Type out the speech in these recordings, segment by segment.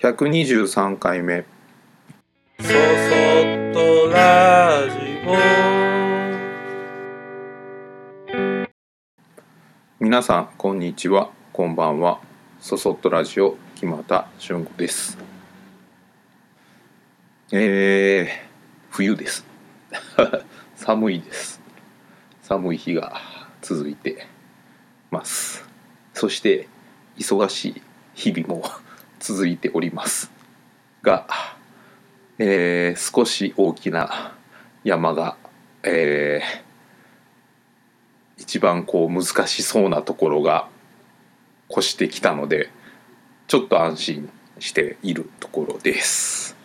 123回目そそっとラジ皆さんこんにちは。こんばんは。そそっとラジオ木又俊吾です。えー、冬です。寒いです。寒い日が続いてます。そして忙しい日々も続いておりますが、えー少し大きな山が、えー一番こう難しそうなところが越してきたのでちょっと安心しているところです。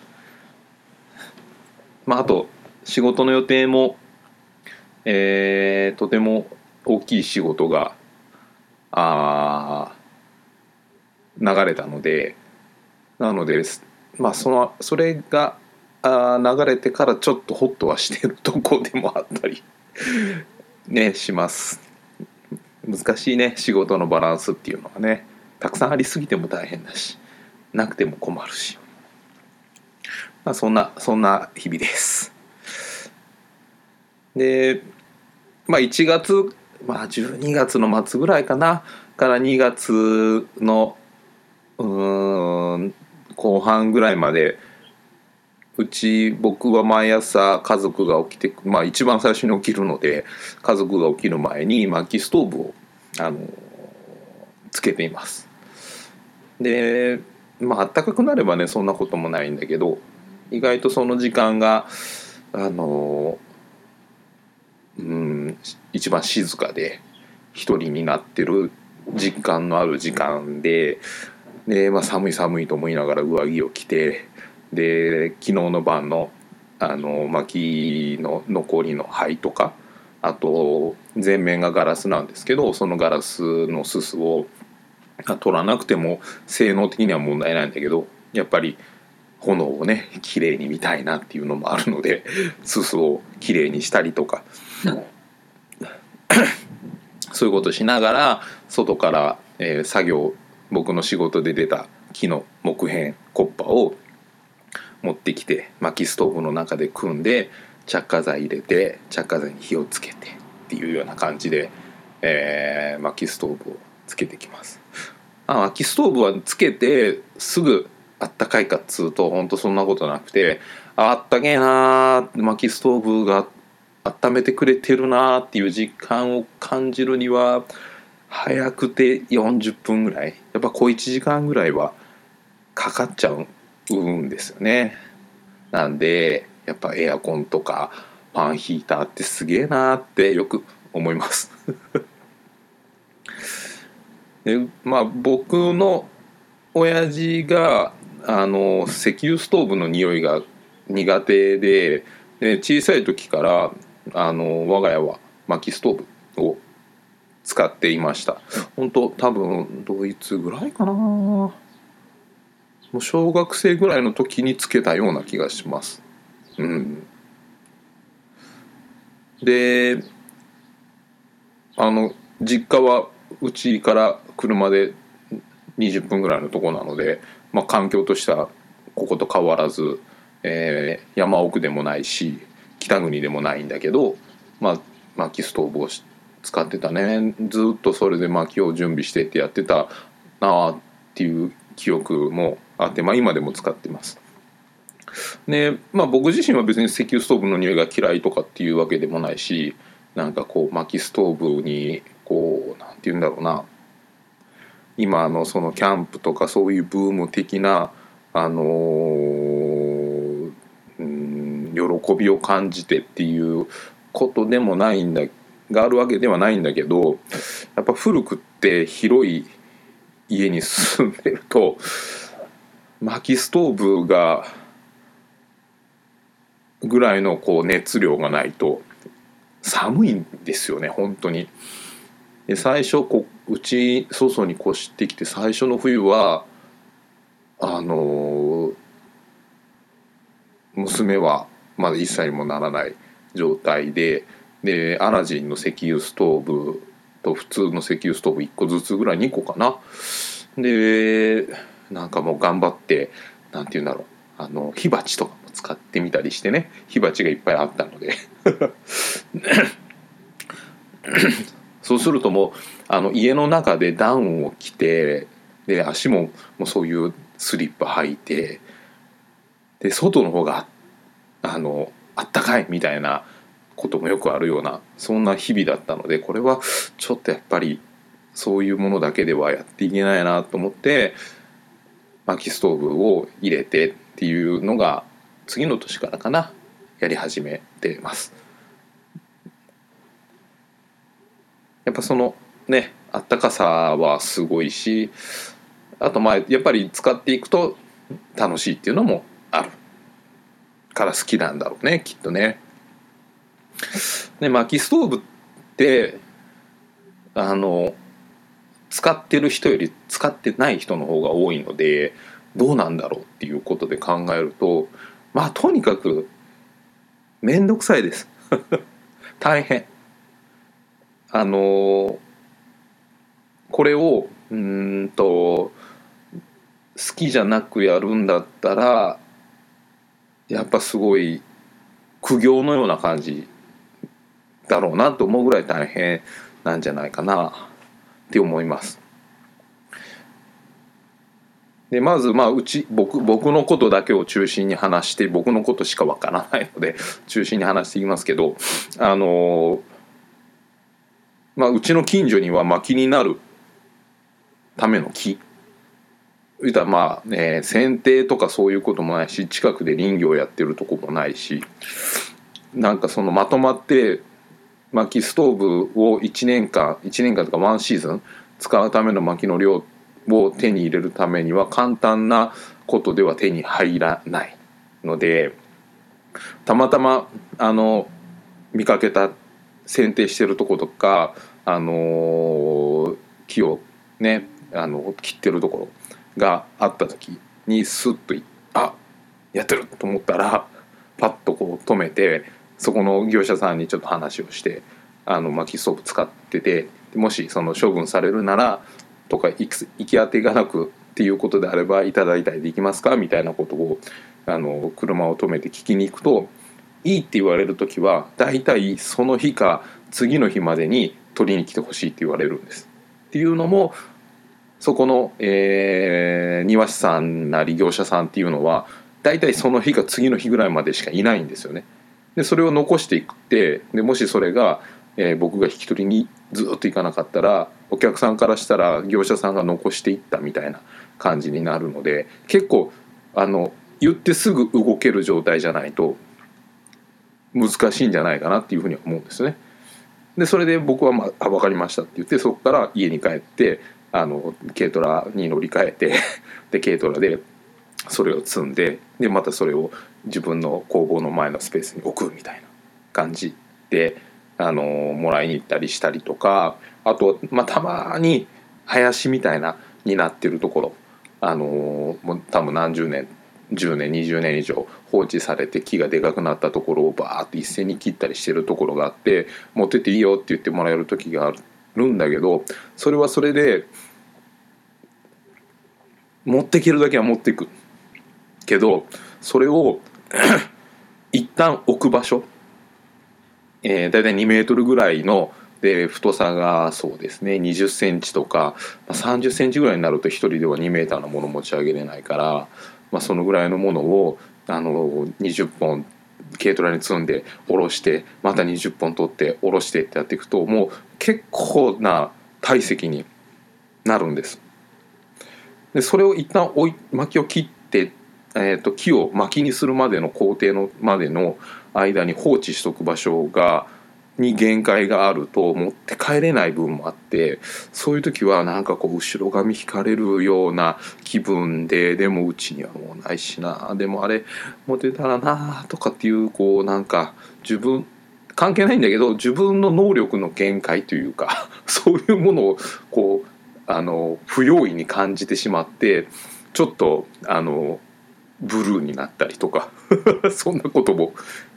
まあ、あと仕事の予定も、えーとても大きい仕事があ流れたのでなのでまあそのそれが流れてからちょっとホッとはしてるとこでもあったり ねします。難しいね仕事のバランスっていうのはね。たくさんありすぎても大変だしなくても困るし。まあそんなそんな日々です。でまあ1月まあ12月の末ぐらいかな。から2月のうん後半ぐらいまでうち僕は毎朝家族が起きてまあ一番最初に起きるので家族が起きる前に薪ストーブをあのつけています。でまあ暖かくなればねそんなこともないんだけど意外とその時間があのうん一番静かで一人になってる実感のある時間でで、まあ、寒い寒いと思いながら上着を着てで昨日の晩のあの薪の残りの灰とかあと全面がガラスなんですけどそのガラスのすすを取らなくても性能的には問題ないんだけどやっぱり炎をね綺麗に見たいなっていうのもあるので すすを綺麗にしたりとかそういうことしながら外から、えー作業僕の仕事で出た木の木片コッパを持ってきて薪ストーブの中で組んで着火剤入れて着火剤に火をつけてっていうような感じで、えー薪ストーブをつけてきます。あ薪ストーブはつけてすぐあったかいかっつうとほんとそんなことなくてああったけえなー薪ストーブが温めてくれてるなーっていう実感を感じるには早くて40分ぐらいやっぱ小1時間ぐらいはかかっちゃうんですよね。なんでやっぱエアコンとかファンヒーターってすげえなーってよく思います。でまあ僕の親父があの石油ストーブの匂いが苦手でで小さい時からあの我が家は薪ストーブを使っていました。本当多分ドイツぐらいかな。もう小学生ぐらいの時につけたような気がします。うん。であの実家はうちから車で20分ぐらいのとこなので、まあ、環境としてはここと変わらず、えー山奥でもないし北国でもないんだけど、まあ、薪ストーブをし使ってたねずっとそれで薪を準備してってやってたなあっていう記憶もあって、まあ、今でも使ってます。でまあ僕自身は別に石油ストーブの匂いが嫌いとかっていうわけでもないしなんかこう薪ストーブにこうなんて言うんだろうな今のそのキャンプとかそういうブーム的なあのーうん喜びを感じてっていうことでもないんだがあるわけではないんだけどやっぱ古くって広い家に住んでると薪ストーブがぐらいのこう熱量がないと寒いんですよね本当に。で最初こううち祖祖に越してきて最初の冬はあのー娘はまだ1歳にもならない状態ででアラジンの石油ストーブと普通の石油ストーブ1個ずつぐらい2個かな。でなんかもう頑張ってなんて言うんだろう。あの火鉢とかも使ってみたりしてね。火鉢がいっぱいあったので。そうするともうあの家の中でダウンを着てで足ももうそういうスリッパ履いてで外の方があのあったかいみたいなこともよくあるようなそんな日々だったのでこれはちょっとやっぱりそういうものだけではやっていけないなと思って薪ストーブを入れてっていうのが次の年からかなやり始めてます。やっぱそのねあったかさはすごいしあとまあやっぱり使っていくと楽しいっていうのもあるから好きなんだろうねきっとね。で薪ストーブってあの使ってる人より使ってない人の方が多いのでどうなんだろうっていうことで考えるとまあとにかく面倒くさいです。大変。あのこれをうんと好きじゃなくやるんだったらやっぱすごい苦行のような感じだろうなと思うぐらい大変なんじゃないかなって思います。でまずまあうち僕僕のことだけを中心に話して僕のことしかわからないので 中心に話していきますけどあのまあうちの近所には薪になるための木言ったらまあ、ね、剪定とかそういうこともないし近くで林業やってるとこもないしなんかそのまとまって薪ストーブを1年間1年間とかワンシーズン使うための薪の量を手に入れるためには簡単なことでは手に入らないのでたまたまあの見かけた剪定してるとことか、あの木をねあの切ってるところがあった時にスッとあやってると思ったらパッとこう止めてそこの業者さんにちょっと話をしてあの薪ストーブ使っててもしその処分されるならとか行き当てがなくっていうことであればいただいたりできますか？みたいなことをあの車を止めて聞きに行くといいって言われる時は大体その日か次の日までに取りに来てほしいって言われるんです。っていうのもそこの、えー庭師さんなり業者さんっていうのは大体その日か次の日ぐらいまでしかいないんですよね。でそれを残していくってでもしそれが、えー僕が引き取りにずっと行かなかったらお客さんからしたら業者さんが残していったみたいな感じになるので結構あの言ってすぐ動ける状態じゃないと難しいんじゃないかなっていうふうには思うんですね。でそれで僕は、まあ「分かりました」って言ってそこから家に帰ってあの軽トラに乗り換えてで軽トラでそれを積んででまたそれを自分の工房の前のスペースに置くみたいな感じであのもらいに行ったりしたりとかあと、まあ、たまに林みたいなになってるところあのもう多分何十年10年20年以上放置されて木がでかくなったところをバーって一斉に切ったりしてるところがあって持ってっていいよって言ってもらえる時があるんだけどそれはそれで持っていけるだけは持っていく。けどそれを 一旦置く場所、えー、大体2メートルぐらいので太さがそうですね20センチとか、まあ、30センチぐらいになると一人では2メーターのもの持ち上げれないから、まあ、そのぐらいのものをあの20本軽トラに積んで下ろしてまた20本取って下ろしてってやっていくともう結構な体積になるんです。でそれを一旦置い薪を切って、えー、と木を薪にするまでの工程のまでの間に放置しとく場所がに限界があると持って帰れない分もあってそういう時はなんかこう後ろ髪引かれるような気分ででもうちにはもうないしなでもあれ持てたらなとかっていうこうなんか自分関係ないんだけど自分の能力の限界というかそういうものをこうあの不用意に感じてしまってちょっとあのブルーになったりとか。そんなことも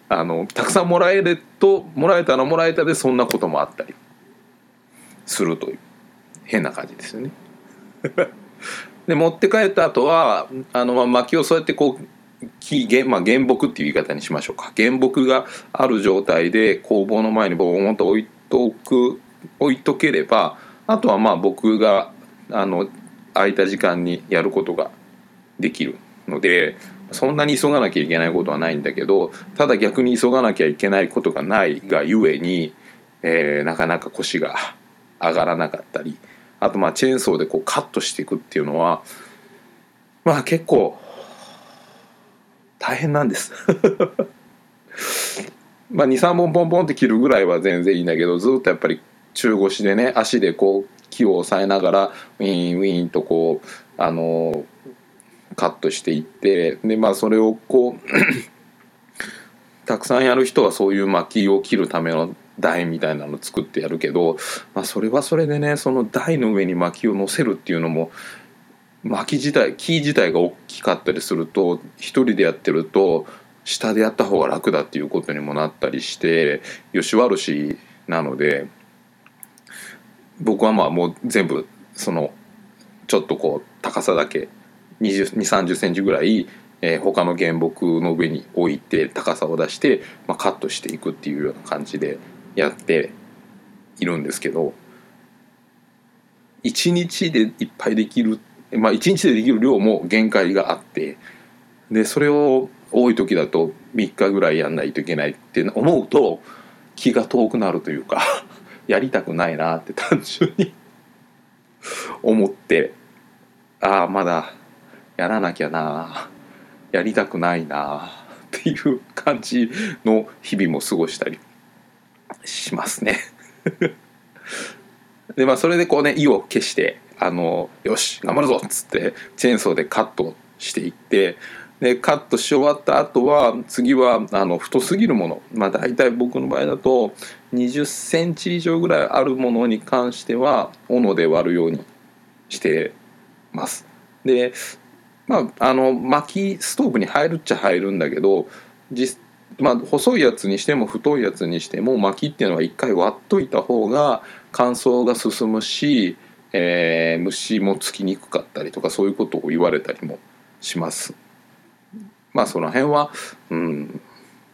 あのたくさんもらえるともらえたらもらえたでそんなこともあったり。するという。変な感じですよね。で持って帰った後はあのまあ薪をそうやってこう木原,、まあ、原木っていう言い方にしましょうか。原木がある状態で工房の前にボーンと置いとく置いとければあとはまあ僕があの空いた時間にやることができる。のでそんなに急がなきゃいけないことはないんだけどただ逆に急がなきゃいけないことがないがゆえに、えーなかなか腰が上がらなかったりあとまあチェーンソーでこうカットしていくっていうのはまあ結構大変なんです。まあ23本ポンポンって切るぐらいは全然いいんだけどずっとやっぱり中腰でね足でこう木を押さえながらウィンウィンとこうあのカットしていってでまあそれをこう たくさんやる人はそういう薪を切るための台みたいなの作ってやるけど、まあ、それはそれでねその台の上に薪を乗せるっていうのも薪自体木自体が大きかったりすると一人でやってると下でやった方が楽だっていうことにもなったりしてよし悪しなので僕はまあもう全部そのちょっとこう高さだけ2 3 0センチぐらい、えー他の原木の上に置いて高さを出して、まあ、カットしていくっていうような感じでやっているんですけど1日でいっぱいできるまあ1日でできる量も限界があってでそれを多い時だと3日ぐらいやんないといけないって思うと気が遠くなるというか やりたくないなって単純に思ってああまだやらなきゃなやりたくないなっていう感じの日々も過ごしたりしますね。でまあそれでこうね意を決してあのよし頑張るぞっつってチェーンソーでカットしていってでカットし終わった後は次はあの太すぎるものまあ大体僕の場合だと20センチ以上ぐらいあるものに関しては斧で割るようにしてます。でまああの薪ストーブに入るっちゃ入るんだけど実まあ、細いやつにしても太いやつにしても薪っていうのは一回割っといた方が乾燥が進むし、えー虫もつきにくかったりとかそういうことを言われたりもします。まあその辺は、うん、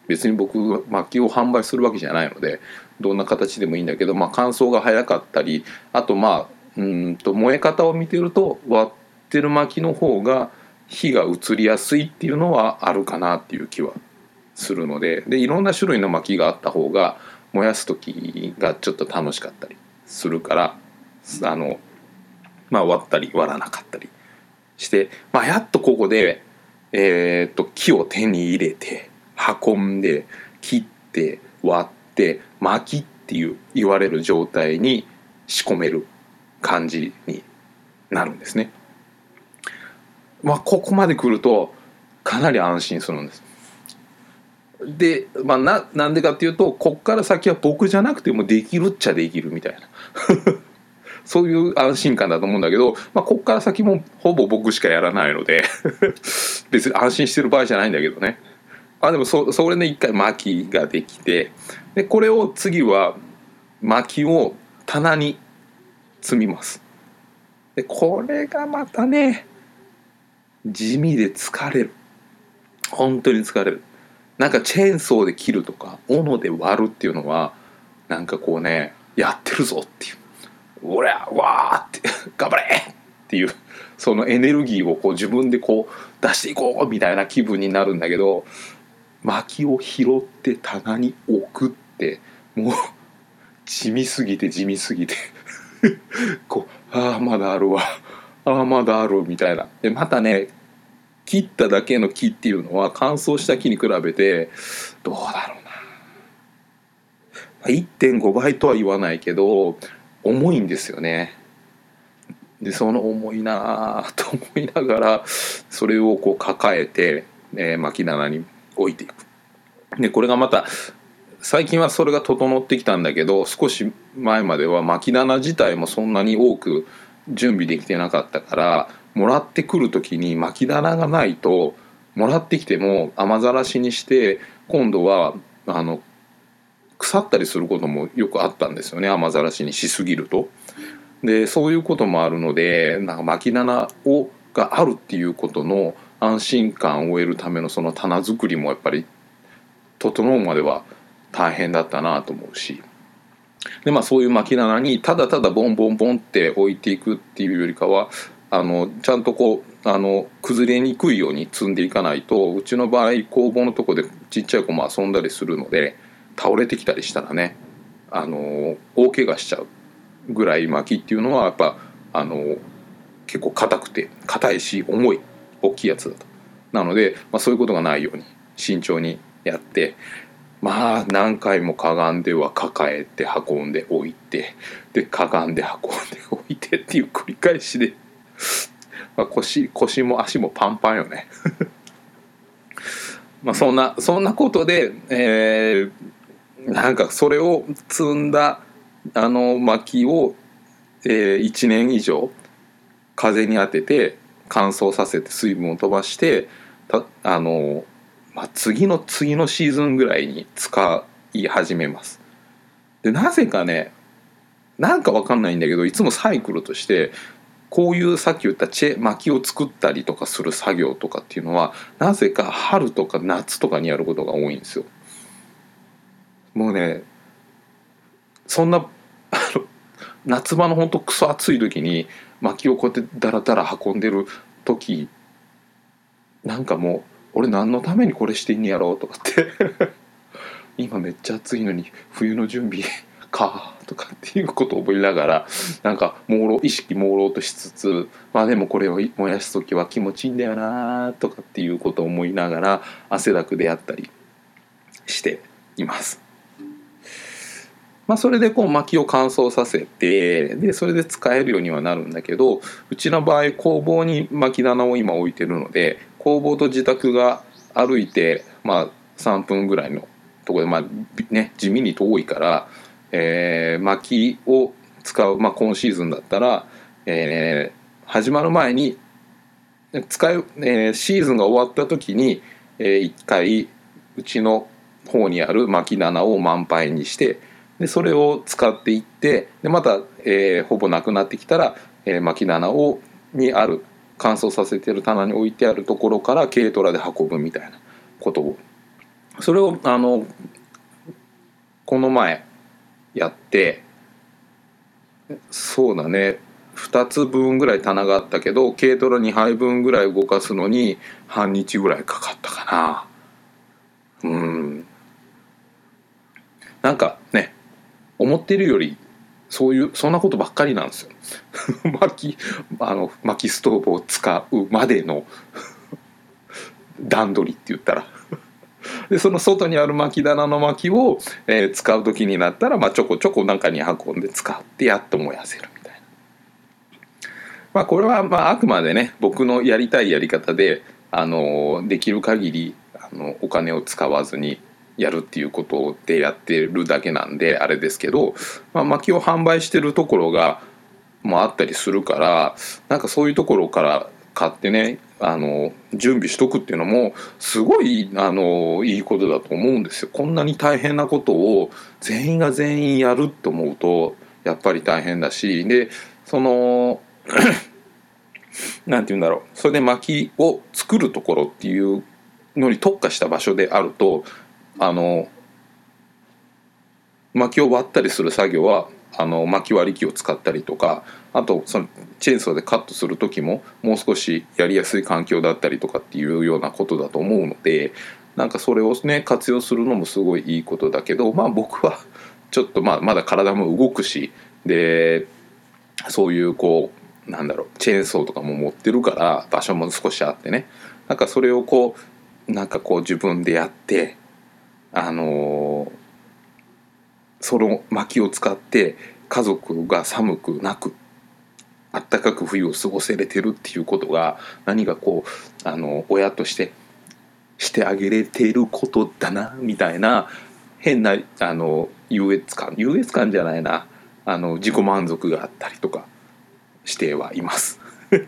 別に僕薪を販売するわけじゃないのでどんな形でもいいんだけど、まあ、乾燥が早かったりあとまあうんと燃え方を見てると割ってる薪の方が火が移りやすいっていうのはあるかなっていう気はするのででいろんな種類の薪があった方が燃やす時がちょっと楽しかったりするからあの、まあ、割ったり割らなかったりして、まあ、やっとここで、えーっと木を手に入れて運んで切って割って薪っていう言われる状態に仕込める感じになるんですね。まあ、ここまで来るとかなり安心するんです。で、まあ、ななんでかっていうとこっから先は僕じゃなくてもできるっちゃできるみたいな。そういう安心感だと思うんだけど、まあ、こっから先もほぼ僕しかやらないので 別に安心してる場合じゃないんだけどね。あでもそそれで一回薪ができてでこれを次は薪を棚に積みます。でこれがまたね地味で疲れる本当に疲れるなんかチェーンソーで切るとか斧で割るっていうのはなんかこうねやってるぞっていう「おりゃわー!」って「頑張れ!」っていうそのエネルギーをこう自分でこう出していこうみたいな気分になるんだけど薪を拾って棚に置くってもう地味すぎて地味すぎて こうああまだあるわああまだあるみたいなでまたね切っただけの木っていうのは乾燥した木に比べてどうだろうな1.5倍とは言わないけど重いんですよね。でその重いなあと思いながらそれをこう抱えて、えー巻き棚に置いていく。でこれがまた最近はそれが整ってきたんだけど少し前までは巻き棚自体もそんなに多く準備できてなかったからもらってくる時に巻き棚がないともらってきても雨ざらしにして今度はあの腐ったりすることもよくあったんですよね雨ざらしにしすぎると。でそういうこともあるのでなんか巻き棚をがあるっていうことの安心感を得るためのその棚作りもやっぱり整うまでは大変だったなと思うしでまあそういう巻き棚にただただボンボンボンって置いていくっていうよりかはあのちゃんとこうあの崩れにくいように積んでいかないとうちの場合工房のとこでちっちゃい子も遊んだりするので倒れてきたりしたらねあの大怪我しちゃうぐらい巻きっていうのはやっぱあの結構硬くて硬いし重い大きいやつだと。なので、まあ、そういうことがないように慎重にやってまあ何回もかがんでは抱えて運んで置いてでかがんで運んで置いてっていう繰り返しで、まあ、腰腰も足もパンパンよね。まあそんなそんなことで、えー、なんかそれを積んだあの薪を、えー、1年以上風に当てて乾燥させて水分を飛ばしてたあのまあ、次の次のシーズンぐらいに使い始めます。でなぜかねなんかわかんないんだけどいつもサイクルとしてこういうさっき言ったチェ薪を作ったりとかする作業とかっていうのはなぜか春とか夏とかにやることが多いんですよ。もうねそんな 夏場のほんとクソ暑い時に薪をこうやってダラダラ運んでる時なんかもう俺何のためにこれしてんやろ？うとかって今めっちゃ暑いのに冬の準備かとかっていうことを覚えながらなんか朦朧意識朦朧としつつまあでもこれを燃やす時は気持ちいいんだよなとかっていうことを思いながら汗だくであったりしています。まあ、それでこう薪を乾燥させてでそれで使えるようにはなるんだけどうちの場合工房に薪棚を今置いてるので工房と自宅が歩いて、まあ、3分ぐらいのところで、まあね、地味に遠いから、えー、薪を使う、まあ、今シーズンだったら、えー、始まる前に使う、えー、シーズンが終わった時に、えー、1回うちの方にある薪棚を満杯にしてでそれを使っていってでまた、えー、ほぼなくなってきたら、えー、薪棚をにある乾燥させてる棚に置いてあるところから軽トラで運ぶみたいなことを。それをあのこの前やってそうだね。2つ分ぐらい棚があったけど軽トラ2杯分ぐらい動かすのに半日ぐらいかかったかな。うん。なんかね思ってるよりそういうそんなことばっかりなんですよ。薪あの薪ストーブを使うまでの 段取りって言ったら でその外にある薪棚の薪を、えー、使う時になったら、まあ、ちょこちょこ中に運んで使ってやっと燃やせるみたいな。まあこれはまああくまでね僕のやりたいやり方であのできる限りあのお金を使わずにやるっていうことでやってるだけなんであれですけど、まあ、薪を販売してるところがもあったりするからなんかそういうところから買ってねあの準備しとくっていうのもすごいあのいいことだと思うんですよ。こんなに大変なことを全員が全員やると思うとやっぱり大変だしでその なんて言うんだろうそれで薪を作るところっていうのに特化した場所であるとあの薪を割ったりする作業はあの薪割り機を使ったりとかあとそのチェーンソーでカットする時ももう少しやりやすい環境だったりとかっていうようなことだと思うのでなんかそれをね活用するのもすごいいいことだけどまあ僕はちょっとまあまだ体も動くしでそういうこうなんだろうチェーンソーとかも持ってるから場所も少しあってね。なんかそれをこうなんかこう自分でやってあのその薪を使って家族が寒くなくあったかく冬を過ごせれてるっていうことが何かこうあの親としてしてあげれてることだなみたいな変なあの優越感。優越感じゃないな。あの自己満足があったりとかしてはいます。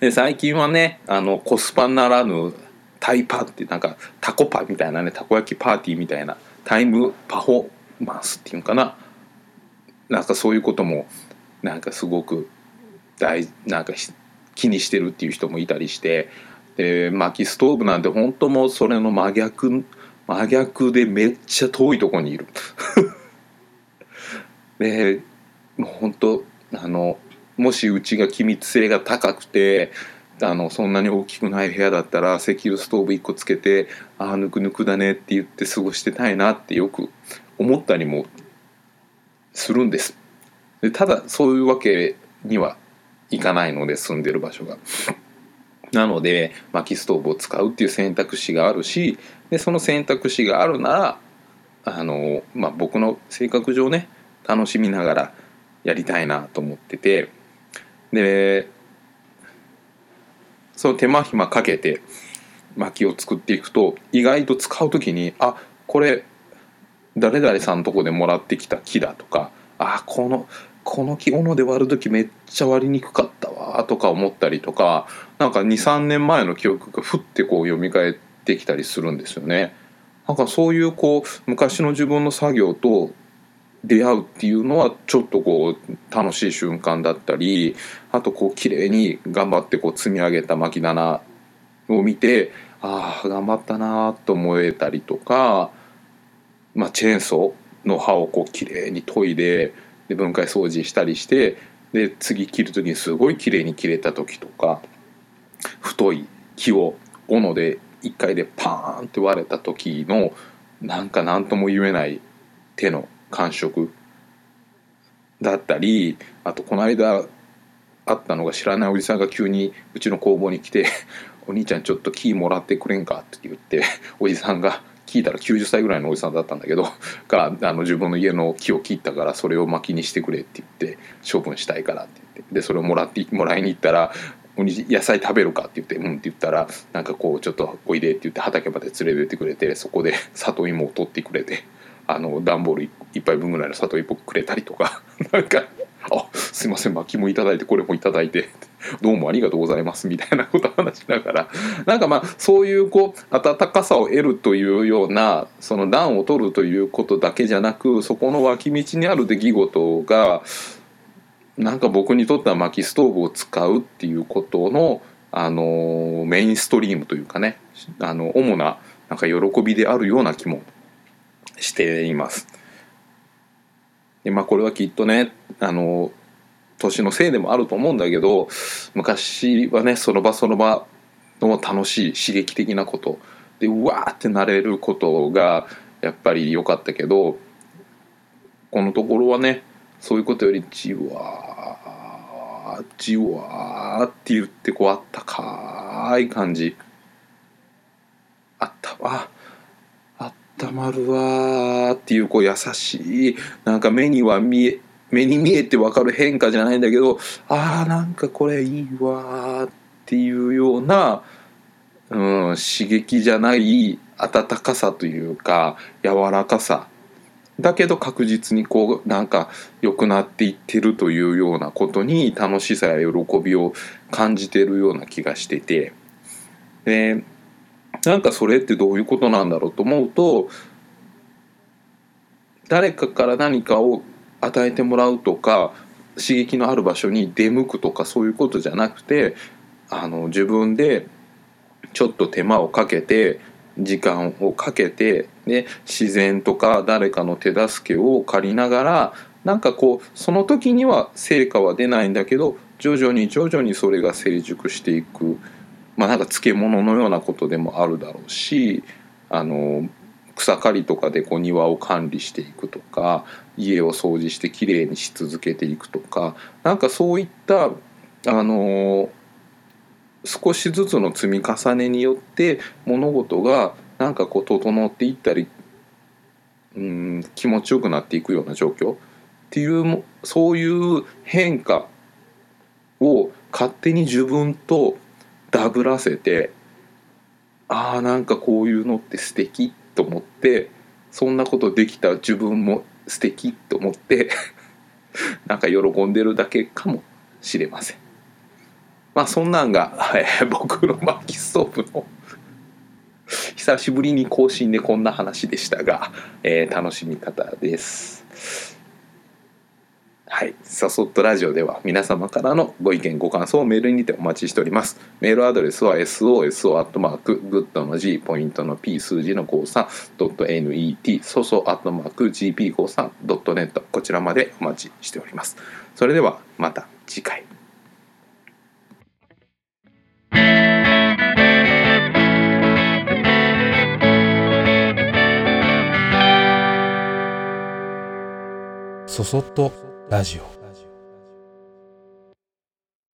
で最近はねあのコスパならぬタイパってなんかタコパみたいなねたこ焼きパーティーみたいなタイムパフォーマンスっていうのかななんかそういうこともなんかすごく大なんか気にしてるっていう人もいたりしてで薪ストーブなんて本当もうそれの真逆真逆でめっちゃ遠いとこにいる。でもう本当あのもしうちが気密性が高くてあのそんなに大きくない部屋だったら石油ストーブ1個つけて「ああぬくぬくだね」って言って過ごしてたいなってよく思ったりもするんですでただそういうわけにはいかないので住んでる場所が。なので薪ストーブを使うっていう選択肢があるしでその選択肢があるならあの、まあ、僕の性格上ね楽しみながらやりたいなと思っててでその手間暇かけて薪を作っていくと意外と使う時にあこれ誰々さんのとこでもらってきた木だとかあこのこの木斧で割る時めっちゃ割りにくかったわとか思ったりとかなんか23年前の記憶がふってこう蘇ってきたりするんですよね。なんかそういうこう昔の自分の作業と出会うっていうのはちょっとこう楽しい瞬間だったりあとこう綺麗に頑張ってこう積み上げた薪棚を見てああ頑張ったなと思えたりとか、まあ、チェーンソーの刃をこう綺麗に研いでで分解掃除したりしてで次切る時にすごい綺麗に切れた時とか太い木を斧で1回でパーンって割れた時のなんか何とも言えない手の感触だったりあとこの間あったのが知らないおじさんが急にうちの工房に来て「お兄ちゃんちょっとキーもらってくれんか」って言っておじさんが聞いたら90歳ぐらいのおじさんだったんだけどがあの自分の家の木を切ったからそれを薪にしてくれって言って処分したいからって言ってでそれをもらってもらいに行ったら「野菜食べるか?」って言って「うん」って言ったらなんかこうちょっとおいでって言って畑まで連れてってくれてそこで里芋を取ってくれてあの段ボール一杯分ぐらいの里芋くれたりとか。なんか「あすいません薪もいただいてこれもいただいて。どうもありがとうございます」みたいなことを話しながら。なんかまあそういうこう温かさを得るというようなその暖を取るということだけじゃなくそこの脇道にある出来事がなんか僕にとっては薪ストーブを使うっていうことのあのメインストリームというかねあの主ななんか喜びであるような気もしています。でまあこれはきっとねあの年のせいでもあると思うんだけど昔はねその場その場の楽しい刺激的なことでうわーってなれることがやっぱり良かったけどこのところはねそういうことよりじわーじわーって言ってこうあったかい感じあったわたまるわーっていうこう優しいなんか目には見え目に見えて分かる変化じゃないんだけどあーなんかこれいいわーっていうような、うん、刺激じゃない温かさというか柔らかさだけど確実にこうなんか良くなっていってるというようなことに楽しさや喜びを感じてるような気がしてて。でなんかそれってどういうことなんだろうと思うと誰かから何かを与えてもらうとか刺激のある場所に出向くとかそういうことじゃなくてあの自分でちょっと手間をかけて時間をかけてで自然とか誰かの手助けを借りながらなんかこうその時には成果は出ないんだけど徐々に徐々にそれが成熟していく。まあなんか漬物のようなことでもあるだろうしあの草刈りとかでこう庭を管理していくとか家を掃除してきれいにし続けていくとかなんかそういったあの少しずつの積み重ねによって物事がなんかこう整っていったりうん気持ちよくなっていくような状況っていうそういう変化を勝手に自分とダブらせてああなんかこういうのって素敵と思ってそんなことできた自分も素敵と思って なんか喜んでるだけかもしれません。まあそんなんが、えー、僕の薪ストーブの久しぶりに更新でこんな話でしたが、えー、楽しみ方です。はい、サソットラジオでは皆様からのご意見ご感想をメールにてお待ちしております。メールアドレスは soso アットマークグッドの G ポイントの P 数字の 53.net soso アットマーク GP53.net こちらまでお待ちしております。それではまた次回。そそっとラジオ。